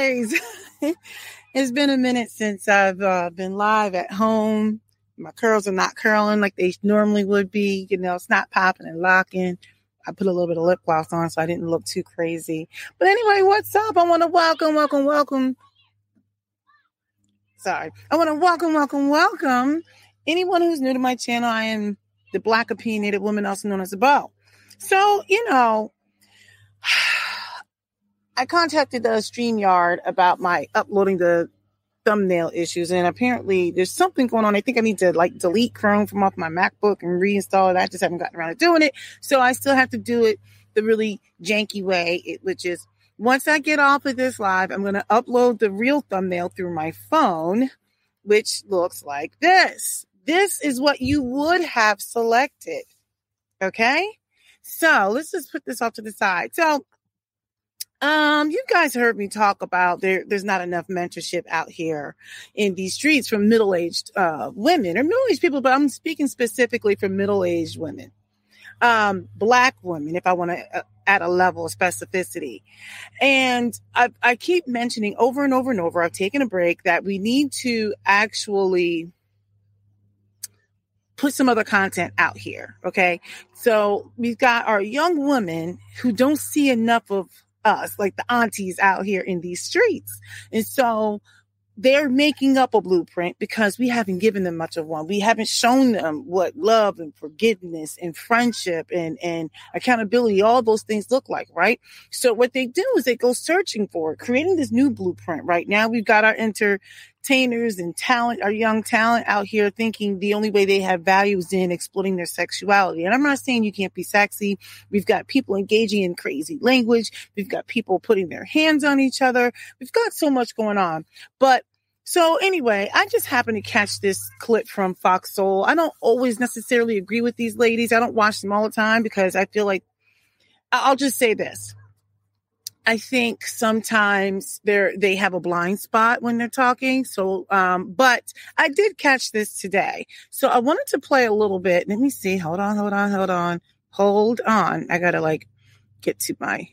ties. it's been a minute since I've uh, been live at home. My curls are not curling like they normally would be. You know, it's not popping and locking. I put a little bit of lip gloss on so I didn't look too crazy. But anyway, what's up? I want to welcome, welcome, welcome. Sorry. I want to welcome, welcome, welcome anyone who's new to my channel. I am the Black Opinionated Woman, also known as a bow. So, you know, I contacted the StreamYard about my uploading the thumbnail issues, and apparently there's something going on. I think I need to like delete Chrome from off my MacBook and reinstall it. I just haven't gotten around to doing it. So I still have to do it the really janky way, which is once I get off of this live, I'm going to upload the real thumbnail through my phone, which looks like this. This is what you would have selected. Okay. So let's just put this off to the side. So, um, you guys heard me talk about there. There's not enough mentorship out here in these streets from middle-aged uh, women or middle-aged people, but I'm speaking specifically for middle-aged women, um, black women. If I want to uh, add a level of specificity, and I, I keep mentioning over and over and over. I've taken a break that we need to actually put some other content out here. Okay. So we've got our young women who don't see enough of us, like the aunties out here in these streets. And so they're making up a blueprint because we haven't given them much of one. We haven't shown them what love and forgiveness and friendship and, and accountability, all those things look like, right? So what they do is they go searching for it, creating this new blueprint. Right now we've got our entertainers and talent, our young talent out here thinking the only way they have value is in exploiting their sexuality. And I'm not saying you can't be sexy. We've got people engaging in crazy language. We've got people putting their hands on each other. We've got so much going on, but so anyway, I just happened to catch this clip from Fox Soul. I don't always necessarily agree with these ladies. I don't watch them all the time because I feel like I'll just say this. I think sometimes they're they have a blind spot when they're talking. So um, but I did catch this today. So I wanted to play a little bit. Let me see. Hold on, hold on, hold on. Hold on. I gotta like get to my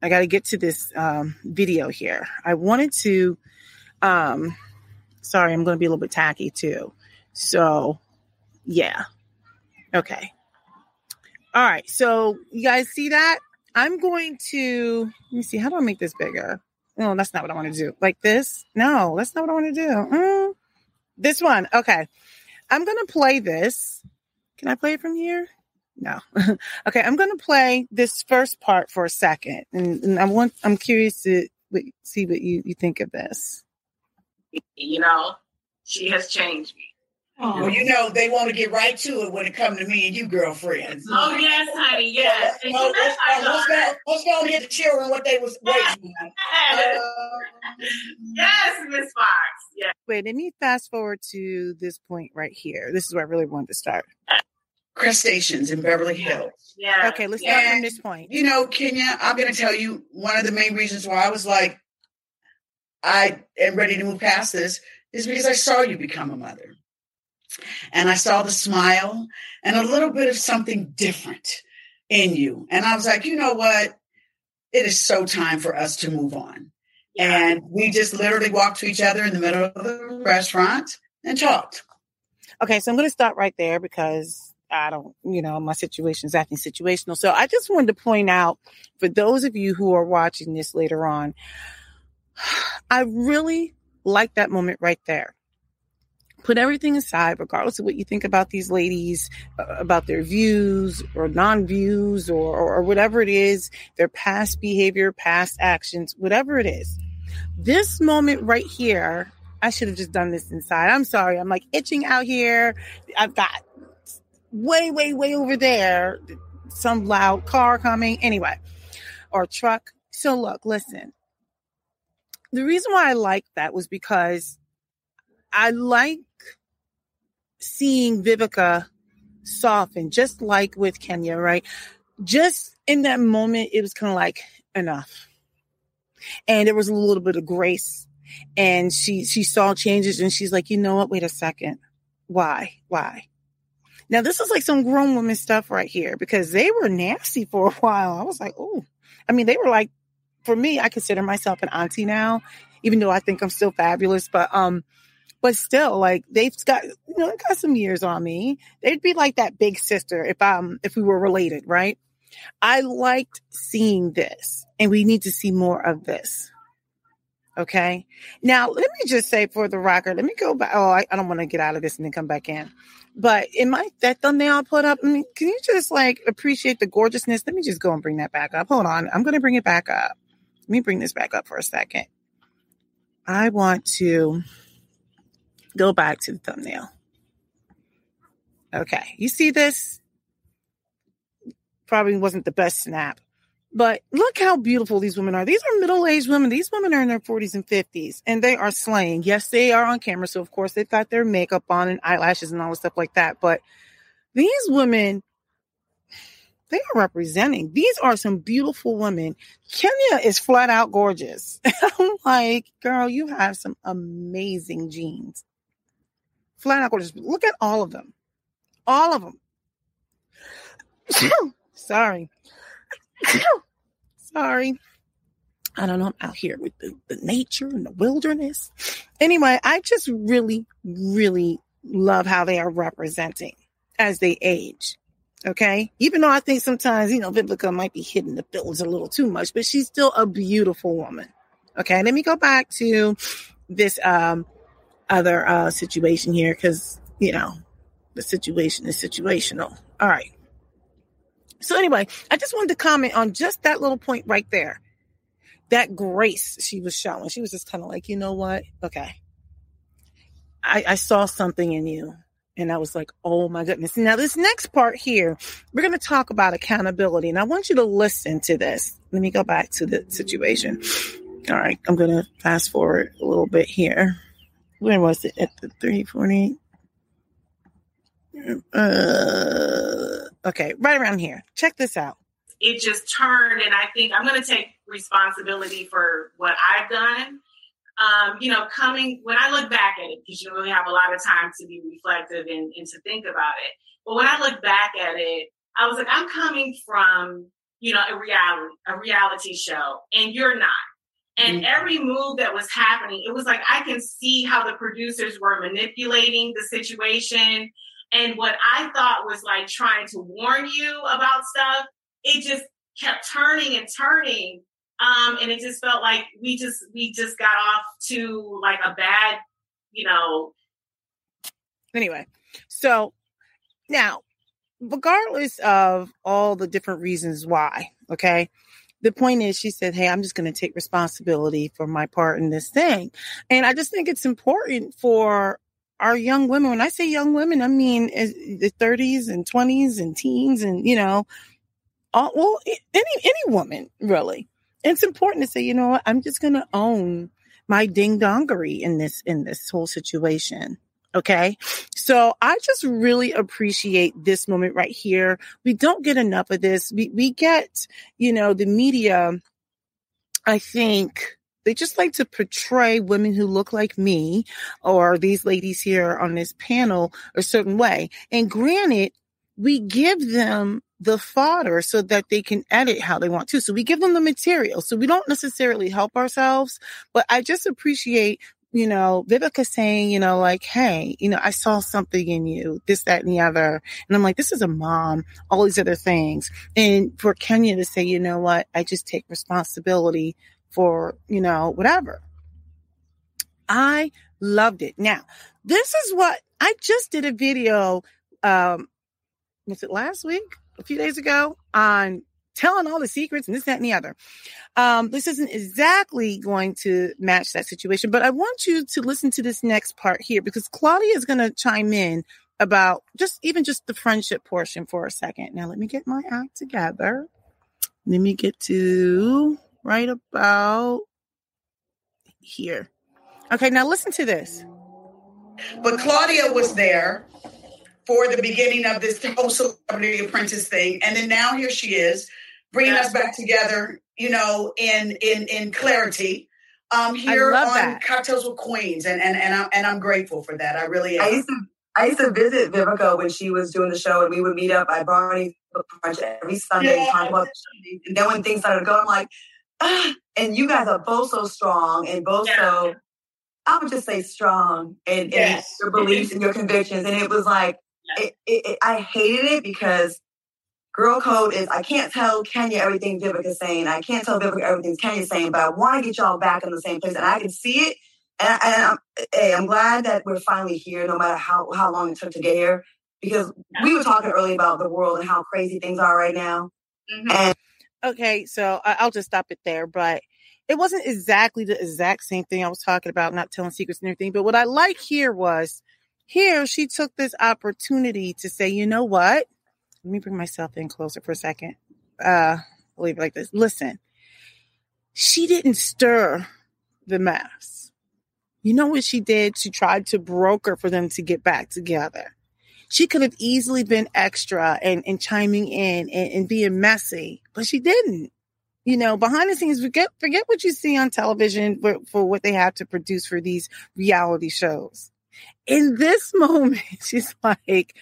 I gotta get to this um video here. I wanted to um Sorry, I'm to be a little bit tacky too. So, yeah. Okay. All right. So, you guys see that? I'm going to, let me see. How do I make this bigger? No, that's not what I want to do. Like this? No, that's not what I want to do. Mm, this one. Okay. I'm going to play this. Can I play it from here? No. okay. I'm going to play this first part for a second. And, and I want, I'm curious to see what you, you think of this you know, she has changed me. Oh, well, you know, they want to get right to it when it comes to me and you girlfriends. Oh, yes, honey, yes. Yeah. Oh, let's, let's, go, let's go and get the children what they was waiting on. Uh, yes, Miss Fox. Yes. Wait, let me fast forward to this point right here. This is where I really wanted to start. Crustaceans in Beverly Hills. Yeah. Okay, let's start and, from this point. You know, Kenya, I'm going to tell you one of the main reasons why I was like, I am ready to move past this is because I saw you become a mother. And I saw the smile and a little bit of something different in you. And I was like, you know what? It is so time for us to move on. And we just literally walked to each other in the middle of the restaurant and talked. Okay, so I'm going to stop right there because I don't, you know, my situation is acting situational. So I just wanted to point out for those of you who are watching this later on, I really like that moment right there. Put everything aside, regardless of what you think about these ladies, uh, about their views or non views or, or, or whatever it is, their past behavior, past actions, whatever it is. This moment right here, I should have just done this inside. I'm sorry. I'm like itching out here. I've got way, way, way over there, some loud car coming anyway, or truck. So look, listen, the reason why I like that was because I like seeing Vivica soften, just like with Kenya, right? Just in that moment, it was kind of like enough. And there was a little bit of grace. And she she saw changes and she's like, you know what? Wait a second. Why? Why? Now this is like some grown woman stuff right here because they were nasty for a while. I was like, oh, I mean, they were like for me, I consider myself an auntie now, even though I think I'm still fabulous. But um, but still, like they've got you know they got some years on me. They'd be like that big sister if um if we were related, right? I liked seeing this, and we need to see more of this. Okay. Now, let me just say for the record, let me go back. Oh, I, I don't want to get out of this and then come back in. But in my that thumbnail I put up, I mean, can you just like appreciate the gorgeousness? Let me just go and bring that back up. Hold on. I'm going to bring it back up. Let me bring this back up for a second. I want to go back to the thumbnail. Okay. You see this? Probably wasn't the best snap. But look how beautiful these women are. These are middle aged women. These women are in their 40s and 50s and they are slaying. Yes, they are on camera. So, of course, they've got their makeup on and eyelashes and all the stuff like that. But these women, they are representing. These are some beautiful women. Kenya is flat out gorgeous. I'm like, girl, you have some amazing genes. Flat out gorgeous. Look at all of them. All of them. Sorry. Sorry. I don't know. I'm out here with the, the nature and the wilderness. Anyway, I just really, really love how they are representing as they age. Okay. Even though I think sometimes, you know, Vivica might be hitting the bills a little too much, but she's still a beautiful woman. Okay. Let me go back to this um other uh situation here because, you know, the situation is situational. All right. So anyway, I just wanted to comment on just that little point right there. That grace she was showing. She was just kind of like, you know what? Okay. I, I saw something in you. And I was like, oh my goodness. Now, this next part here, we're going to talk about accountability. And I want you to listen to this. Let me go back to the situation. All right. I'm going to fast forward a little bit here. When was it? At the 340? Uh, okay, right around here. Check this out. It just turned, and I think I'm going to take responsibility for what I've done. Um, you know, coming when I look back at it, because you really have a lot of time to be reflective and, and to think about it. But when I look back at it, I was like, I'm coming from, you know, a reality, a reality show, and you're not. And mm-hmm. every move that was happening, it was like I can see how the producers were manipulating the situation and what I thought was like trying to warn you about stuff, it just kept turning and turning. Um, and it just felt like we just we just got off to like a bad, you know. Anyway, so now, regardless of all the different reasons why, okay, the point is she said hey i'm just going to take responsibility for my part in this thing and i just think it's important for our young women. When I say young women, I mean eh, the 30s and 20s and teens and, you know, all, well, any, any woman really. It's important to say, you know what, I'm just going to own my ding dongery in this, in this whole situation. Okay. So I just really appreciate this moment right here. We don't get enough of this. We, we get, you know, the media, I think, they just like to portray women who look like me or these ladies here on this panel a certain way. And granted, we give them the fodder so that they can edit how they want to. So we give them the material. So we don't necessarily help ourselves, but I just appreciate you know, Vivica saying, you know, like, hey, you know, I saw something in you, this, that, and the other. And I'm like, this is a mom, all these other things. And for Kenya to say, you know what, I just take responsibility for, you know, whatever. I loved it. Now, this is what I just did a video, um, was it last week? A few days ago on telling all the secrets and this, that, and the other. Um, this isn't exactly going to match that situation, but I want you to listen to this next part here because Claudia is going to chime in about just even just the friendship portion for a second. Now, let me get my act together. Let me get to right about here. Okay, now listen to this. But Claudia was there for the beginning of this whole celebrity apprentice thing, and then now here she is, bringing us back together. You know, in in in clarity. Um, here on that. Cocktails with Queens, and and and I'm and I'm grateful for that. I really am. I used to I used to visit Vivica when she was doing the show, and we would meet up at Barney's every Sunday, yeah. talk about the show. And then when things started to go, I'm like, ah, and you guys are both so strong and both Yeah. so, I would just say strong in, in Yes. your beliefs and your convictions. And it was like, it, it, it, I hated it because girl code is, I can't tell Kenya everything Vivica's saying. I can't tell Vivica everything Kenya's saying, but I want to get y'all back in the same place. And I can see it. And, and I'm, hey, I'm glad that we're finally here, no matter how, how long it took to get here. Because we were talking earlier about the world and how crazy things are right now. Mhm. And Okay, so I- I'll just stop it there. But it wasn't exactly the exact same thing I was talking about, not telling secrets and everything. But what I like here was here she took this opportunity to say, you know what? Let me bring myself in closer for a second. Uh, I'll leave it like this. Listen, she didn't stir the mess. You know what she did? She tried to broker for them to get back together. She could have easily been extra and, and chiming in and, and being messy, but she didn't. You know, behind the scenes, forget forget what you see on television for, for what they have to produce for these reality shows. In this moment, she's like,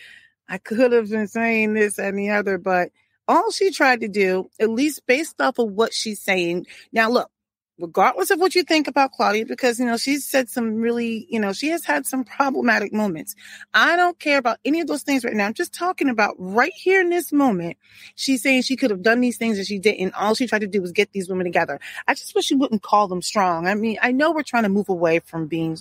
I could have been saying this and the other, but all she tried to do, at least based off of what she's saying. Now, look, regardless of what you think about Claudia, because, you know, she's said some really, you know, she has had some problematic moments. I don't care about any of those things right now. I'm just talking about right here in this moment. She's saying she could have done these things and she didn't. All she tried to do was get these women together. I just wish she wouldn't call them strong. I mean, I know we're trying to move away from being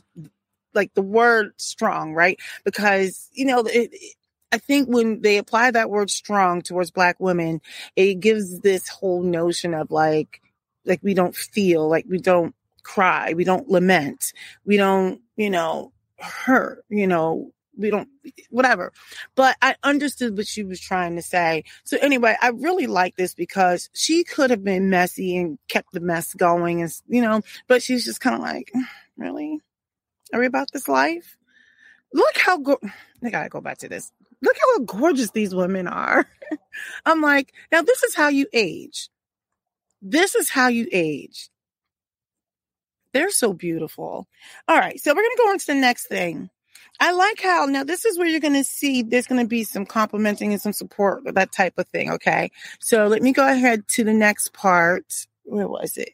like the word strong, right? Because, you know, it, it- I think when they apply that word strong towards black women, it gives this whole notion of like, like we don't feel, like we don't cry, we don't lament, we don't, you know, hurt, you know, we don't, whatever. But I understood what she was trying to say. So anyway, I really like this because she could have been messy and kept the mess going and, you know, but she's just kind of like, mm, really? Are we about this life? Look how go- I gotta go back to this. Look how gorgeous these women are. I'm like, now this is how you age. This is how you age. They're so beautiful. All right, so we're gonna go on to the next thing. I like how now this is where you're gonna see there's gonna be some complimenting and some support, that type of thing. Okay, so let me go ahead to the next part. Where was it?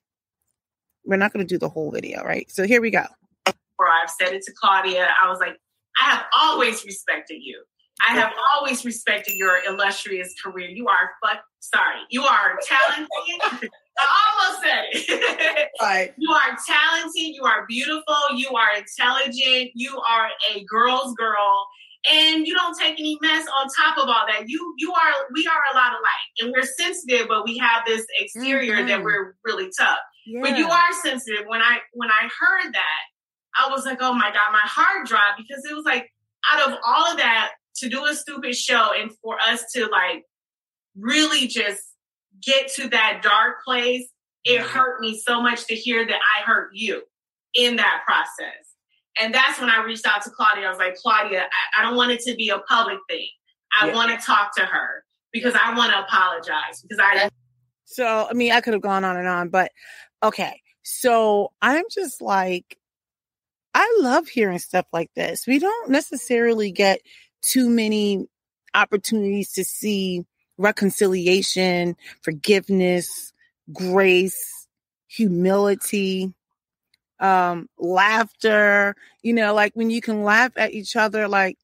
We're not gonna do the whole video, right? So here we go. Or I've said it to Claudia. I was like, I have always respected you. I have always respected your illustrious career. You are fuck sorry. You are talented. I almost said it. Right. You are talented. You are beautiful. You are intelligent. You are a girl's girl. And you don't take any mess on top of all that. You you are we are a lot alike. And we're sensitive, but we have this exterior that Mhm. we're really tough. Yeah. But you are sensitive. When I when I heard that, I was like, oh my God, my heart dropped because it was like out of all of that to do a stupid show and for us to like really just get to that dark place, it hurt me so much to hear that I hurt you in that process. And that's when I reached out to Claudia. I was like, Claudia, I, I don't want it to be a public thing. I Yeah. want to talk to her because I want to apologize because I So, I mean, I could have gone on and on, but okay. So I'm just like, I love hearing stuff like this. We don't necessarily get too many opportunities to see reconciliation, forgiveness, grace, humility, um, laughter, you know, like when you can laugh at each other, like,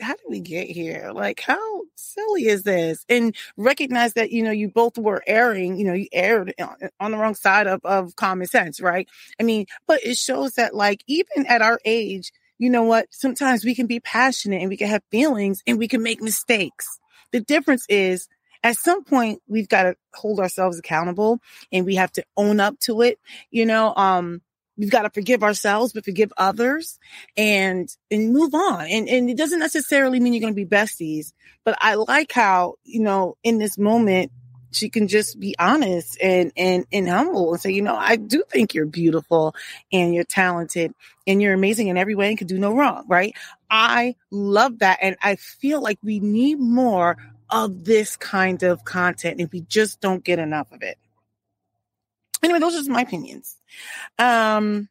how did we get here? Like, how silly is this? And recognize that, you know, you both were erring, you know, you erred on, the wrong side of, of common sense, right? I mean, but it shows that, like, even at our age, you know what? Sometimes we can be passionate and we can have feelings and we can make mistakes. The difference is, at some point, we've got to hold ourselves accountable and we have to own up to it. You know, um, we've got to forgive ourselves, but forgive others and, and move on. And, and it doesn't necessarily mean you're going to be besties, but I like how, you know, in this moment, she can just be honest and, and, and humble and say, you know, I do think you're beautiful and you're talented and you're amazing in every way and can do no wrong. Right. I love that. And I feel like we need more of this kind of content and we just don't get enough of it. Anyway, those are just my opinions. Um,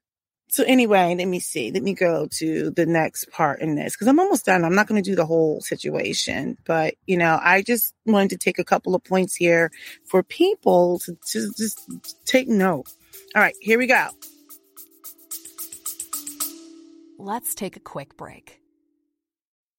So anyway, let me see. Let me go to the next part in this because I'm almost done. I'm not going to do the whole situation, but you know, I just wanted to take a couple of points here for people to, to just take note. All right, here we go. Let's take a quick break.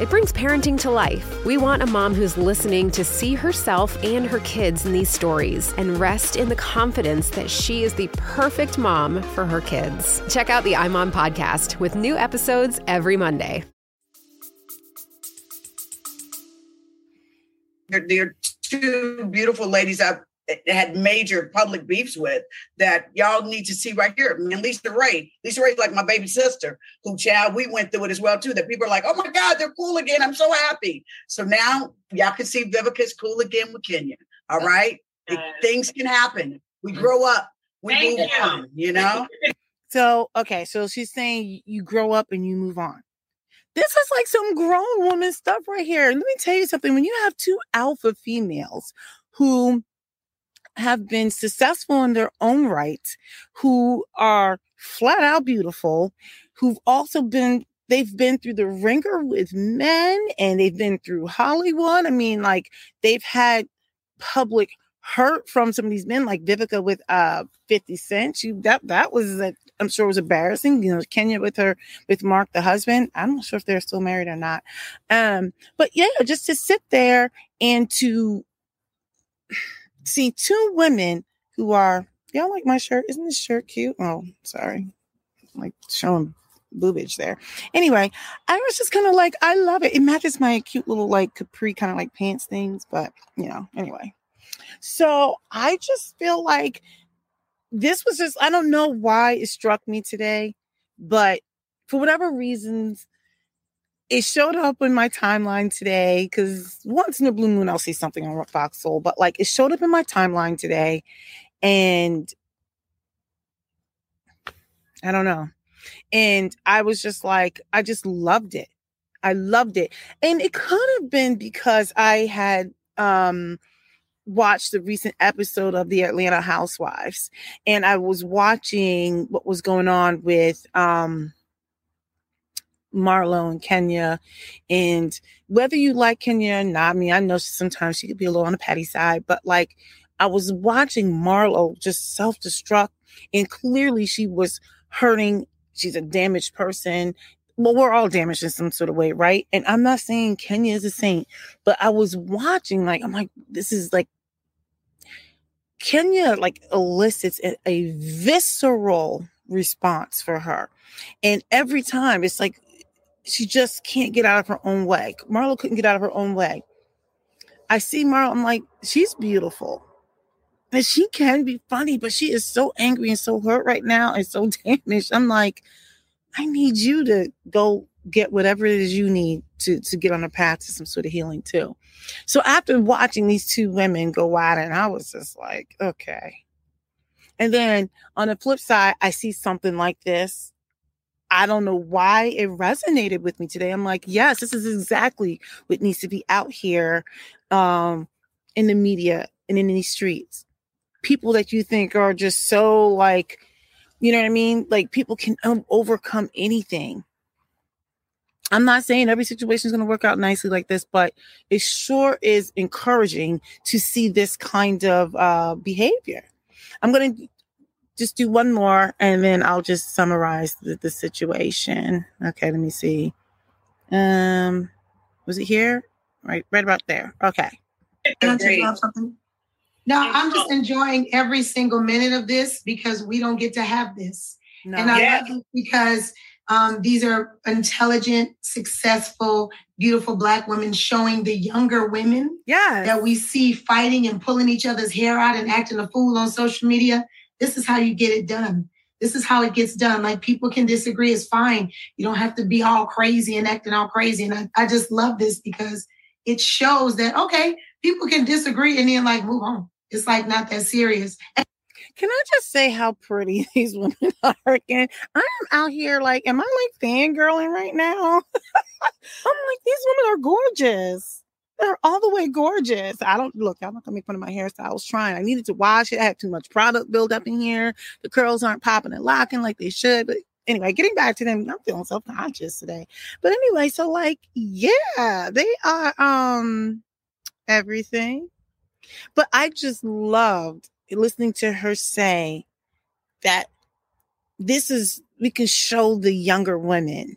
it brings parenting to life. We want a mom who's listening to see herself and her kids in these stories and rest in the confidence that she is the perfect mom for her kids. Check out the iMom podcast with new episodes every Monday. There, there are two beautiful ladies I've had major public beefs with that y'all need to see right here. I mean, LisaRaye, Lisa Ray's like my baby sister, who child we went through it as well too. That people are like, oh my God, they're cool again. I'm so happy. So now y'all can see Vivica's cool again with Kenya. All right, yes. things can happen. We grow up. We Thank move you. on. You know. So okay, so she's saying you grow up and you move on. This is like some grown woman stuff right here. Let me tell you something. When you have two alpha females who have been successful in their own right, who are flat out beautiful, who've also been they've been through the ringer with men and they've been through Hollywood. I mean, like they've had public hurt from some of these men, like Vivica with uh 50 Cent. She that that was i I'm sure was embarrassing. You know, Kenya with her with Marc, the husband. I'm not sure if they're still married or not. Um, but yeah, just to sit there and to see two women who are y'all like my shirt? Isn't this shirt cute? Oh sorry. Like showing boobage there. Anyway i was just kind of like i love it. It matches my cute little like capri kind of like pants things but you know anyway. So i just feel like this was just i don't know why it struck me today but for whatever reasons it showed up in my timeline today because once in a blue moon I'll see something on Fox Soul, but like it showed up in my timeline today, and I don't know, and I was just like, I just loved it. I loved it, and it could have been because I had um watched the recent episode of the Atlanta Housewives, and I was watching what was going on with um Marlo and Kenya. And whether you like Kenya or not, I mean, I know sometimes she could be a little on the patty side, but like I was watching Marlo just self destruct, and clearly she was hurting. She's a damaged person. Well, we're all damaged in some sort of way, right? And I'm not saying Kenya is a saint, but I was watching, like, I'm like, this is like Kenya like elicits a, a visceral response for her. And every time it's like she just can't get out of her own way. Marlo couldn't get out of her own way. I see Marlo, I'm like, she's beautiful. And she can be funny, but she is so angry and so hurt right now and so damaged. I'm like, I need you to go get whatever it is you need to, to get on a path to some sort of healing too. So after watching these two women go at it, and I was just like, okay. And then on the flip side, I see something like this I don't know why it resonated with me today. I'm like, yes, this is exactly what needs to be out here um, in the media and in these streets. People that you think are just so like, you know what I mean? Like people can um, overcome anything. I'm not saying every situation is going to work out nicely like this, but it sure is encouraging to see this kind of uh, behavior. I'm going to just do one more and then I'll just summarize the, the situation. Okay, let me see. Um, was it here? Right, right about there. Okay. No, I'm just enjoying every single minute of this because we don't get to have this. No. And I yeah. love it because um, these are intelligent, successful, beautiful Black women showing the younger women yeah. that we see fighting and pulling each other's hair out and acting a fool on social media this is how you get it done. This is how it gets done. Like people can disagree, it's fine. You don't have to be all crazy and acting all crazy. And I, I just love this because it shows that okay, people can disagree and then like move on. It's like not that serious. Can I just say how pretty these women are again? I'm out here like, am I like fangirling right now? I'm like, these women are gorgeous. They're all the way gorgeous. I don't look, I'm not gonna make fun of my hairstyle. I was trying. I needed to wash it. I had too much product build up in here. The curls aren't popping and locking like they should. But anyway, getting back to them, I'm feeling self-conscious today. But anyway, so like, yeah, they are um everything. But I just loved listening to her say that this is we can show the younger women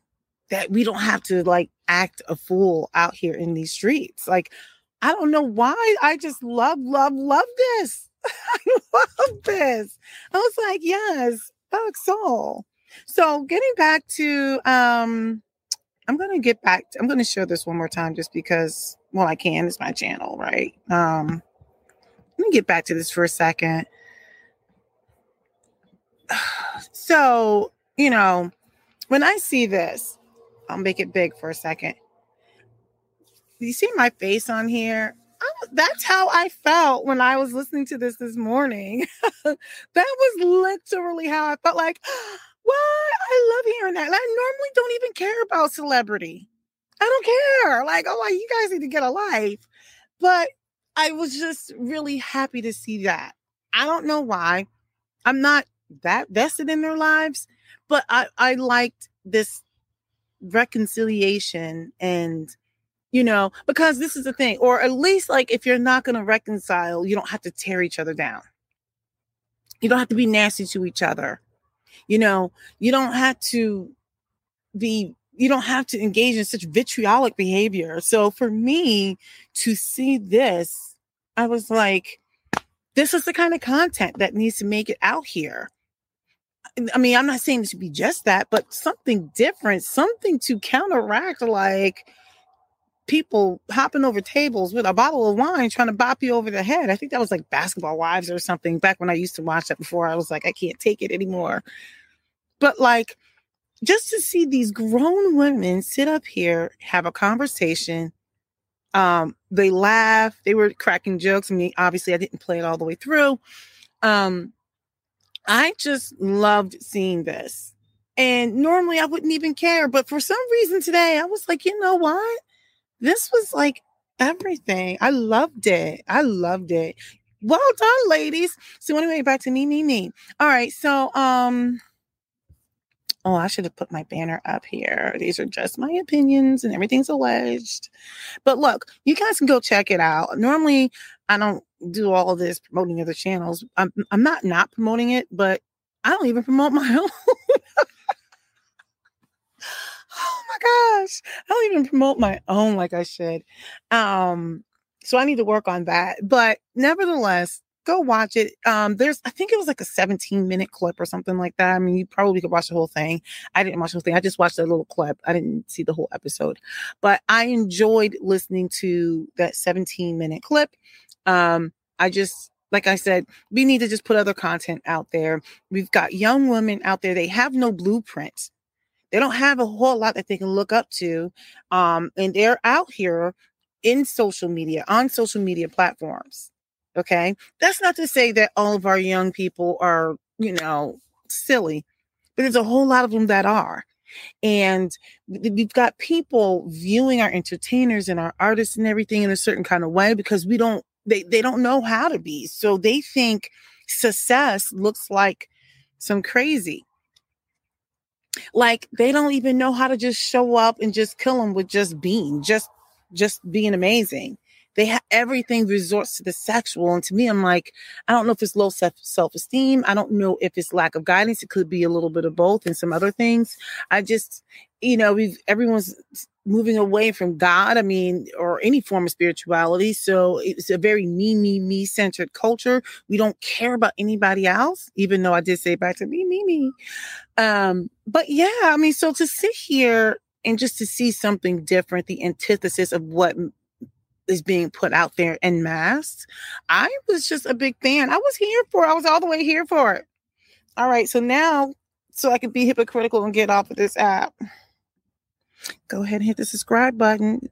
that we don't have to like act a fool out here in these streets. Like, I don't know why. I just love, love, love this. I love this. I was like, yes, Fox Soul. So getting back to um I'm gonna get back to, I'm gonna show this one more time just because well I can, it's my channel, right? Um let me get back to this for a second. So, you know, when I see this, I'll make it big for a second. You see my face on here? I, that's how I felt when I was listening to this this morning. that was literally how I felt like, what? I love hearing that. And I normally don't even care about celebrity. I don't care. Like, oh, you guys need to get a life. But I was just really happy to see that. I don't know why. I'm not that vested in their lives, but I, I liked this reconciliation and you know because this is the thing or at least like if you're not going to reconcile you don't have to tear each other down. You don't have to be nasty to each other. You know you don't have to be you don't have to engage in such vitriolic behavior. So for me to see this i was like this is the kind of content that needs to make it out here I mean, I'm not saying it should be just that, but something different, something to counteract like people hopping over tables with a bottle of wine trying to bop you over the head. I think that was like basketball wives or something back when I used to watch that before. I was like, I can't take it anymore. But like, just to see these grown women sit up here, have a conversation. Um, they laugh, they were cracking jokes. I mean, obviously I didn't play it all the way through. Um, I just loved seeing this. And normally I wouldn't even care, but for some reason today I was like, you know what? This was like everything. I loved it. I loved it. Well done, ladies. So anyway, back to me, me, me. All right. So um Oh, I should have put my banner up here. These are just my opinions and everything's alleged. But look, you guys can go check it out. Normally, I don't do all this promoting other channels. I'm I'm not not promoting it, but I don't even promote my own. oh my gosh, I don't even promote my own like I should. Um, so I need to work on that. But nevertheless, go watch it. Um, there's I think it was like a 17 minute clip or something like that. I mean, you probably could watch the whole thing. I didn't watch the whole thing. I just watched a little clip. I didn't see the whole episode, but I enjoyed listening to that 17 minute clip. Um, I just like I said, we need to just put other content out there. We've got young women out there, they have no blueprint. They don't have a whole lot that they can look up to. Um, and they're out here in social media, on social media platforms. Okay. That's not to say that all of our young people are, you know, silly, but there's a whole lot of them that are. And we've got people viewing our entertainers and our artists and everything in a certain kind of way because we don't they they don't know how to be. So they think success looks like some crazy. Like they don't even know how to just show up and just kill them with just being, just just being amazing. They have everything resorts to the sexual. And to me, I'm like, I don't know if it's low self self esteem. I don't know if it's lack of guidance. It could be a little bit of both and some other things. I just, you know, we've everyone's moving away from God, I mean, or any form of spirituality. So it's a very me, me, me centered culture. We don't care about anybody else, even though I did say back to me, me, me. Um, but yeah, I mean, so to sit here and just to see something different, the antithesis of what is being put out there en masse, I was just a big fan. I was here for it. I was all the way here for it. All right. So now, so I can be hypocritical and get off of this app, go ahead and hit the subscribe button.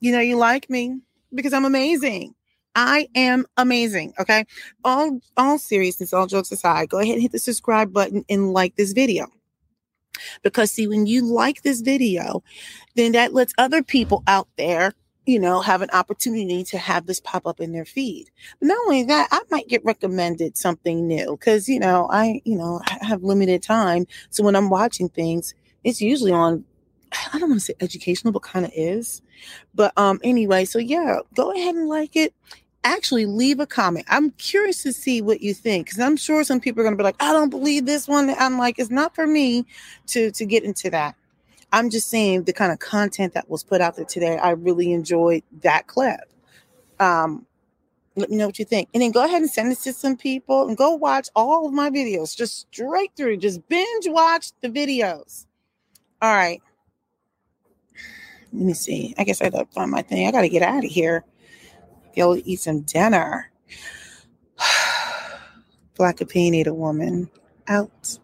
You know, you like me because I'm amazing. I am amazing. Okay. All all seriousness, all jokes aside, go ahead and hit the subscribe button and like this video. Because see, when you like this video, then that lets other people out there, you know, have an opportunity to have this pop up in their feed. But not only that, I might get recommended something new because you know, I, you know, have limited time. So when I'm watching things, it's usually on I don't want to say educational, but kind of is. But um anyway, so yeah, go ahead and like it actually leave a comment. I'm curious to see what you think because I'm sure some people are going to be like, I don't believe this one. I'm like, it's not for me to to get into that. I'm just saying the kind of content that was put out there today. I really enjoyed that clip. Um, let me know what you think, and then go ahead and send it to some people and go watch all of my videos, just straight through, just binge watch the videos. All right. Let me see. I guess I gotta find my thing. I gotta get out of here go eat some dinner. Black opinionated woman out.